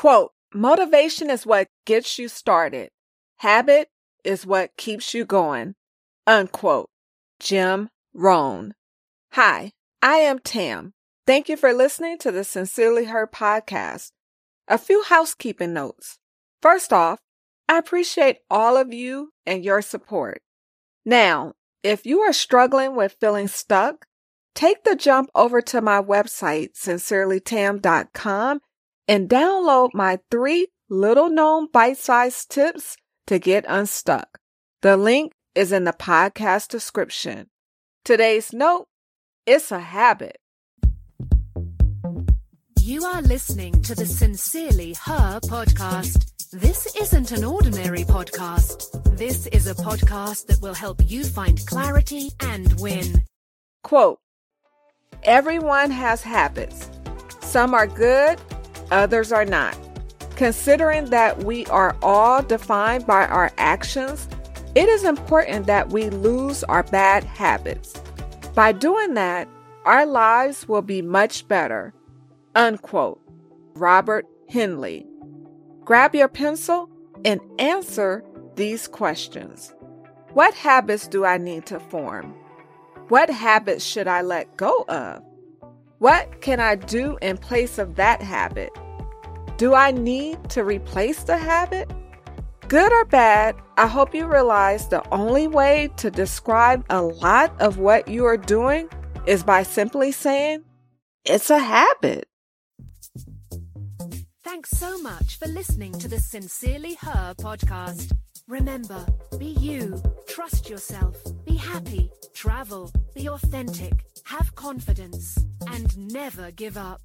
Quote, motivation is what gets you started. Habit is what keeps you going. Unquote. Jim Rohn. Hi, I am Tam. Thank you for listening to the Sincerely Her podcast. A few housekeeping notes. First off, I appreciate all of you and your support. Now, if you are struggling with feeling stuck, take the jump over to my website, sincerelytam.com, and download my three little known bite sized tips to get unstuck. The link is in the podcast description. Today's note it's a habit. You are listening to the Sincerely Her podcast. This isn't an ordinary podcast. This is a podcast that will help you find clarity and win. Quote Everyone has habits. Some are good, others are not. Considering that we are all defined by our actions, it is important that we lose our bad habits. By doing that, our lives will be much better. Unquote. Robert Henley. Grab your pencil and answer these questions. What habits do I need to form? What habits should I let go of? What can I do in place of that habit? Do I need to replace the habit? Good or bad, I hope you realize the only way to describe a lot of what you are doing is by simply saying, it's a habit. Thanks so much for listening to the Sincerely Her podcast. Remember, be you, trust yourself, be happy, travel, be authentic, have confidence, and never give up.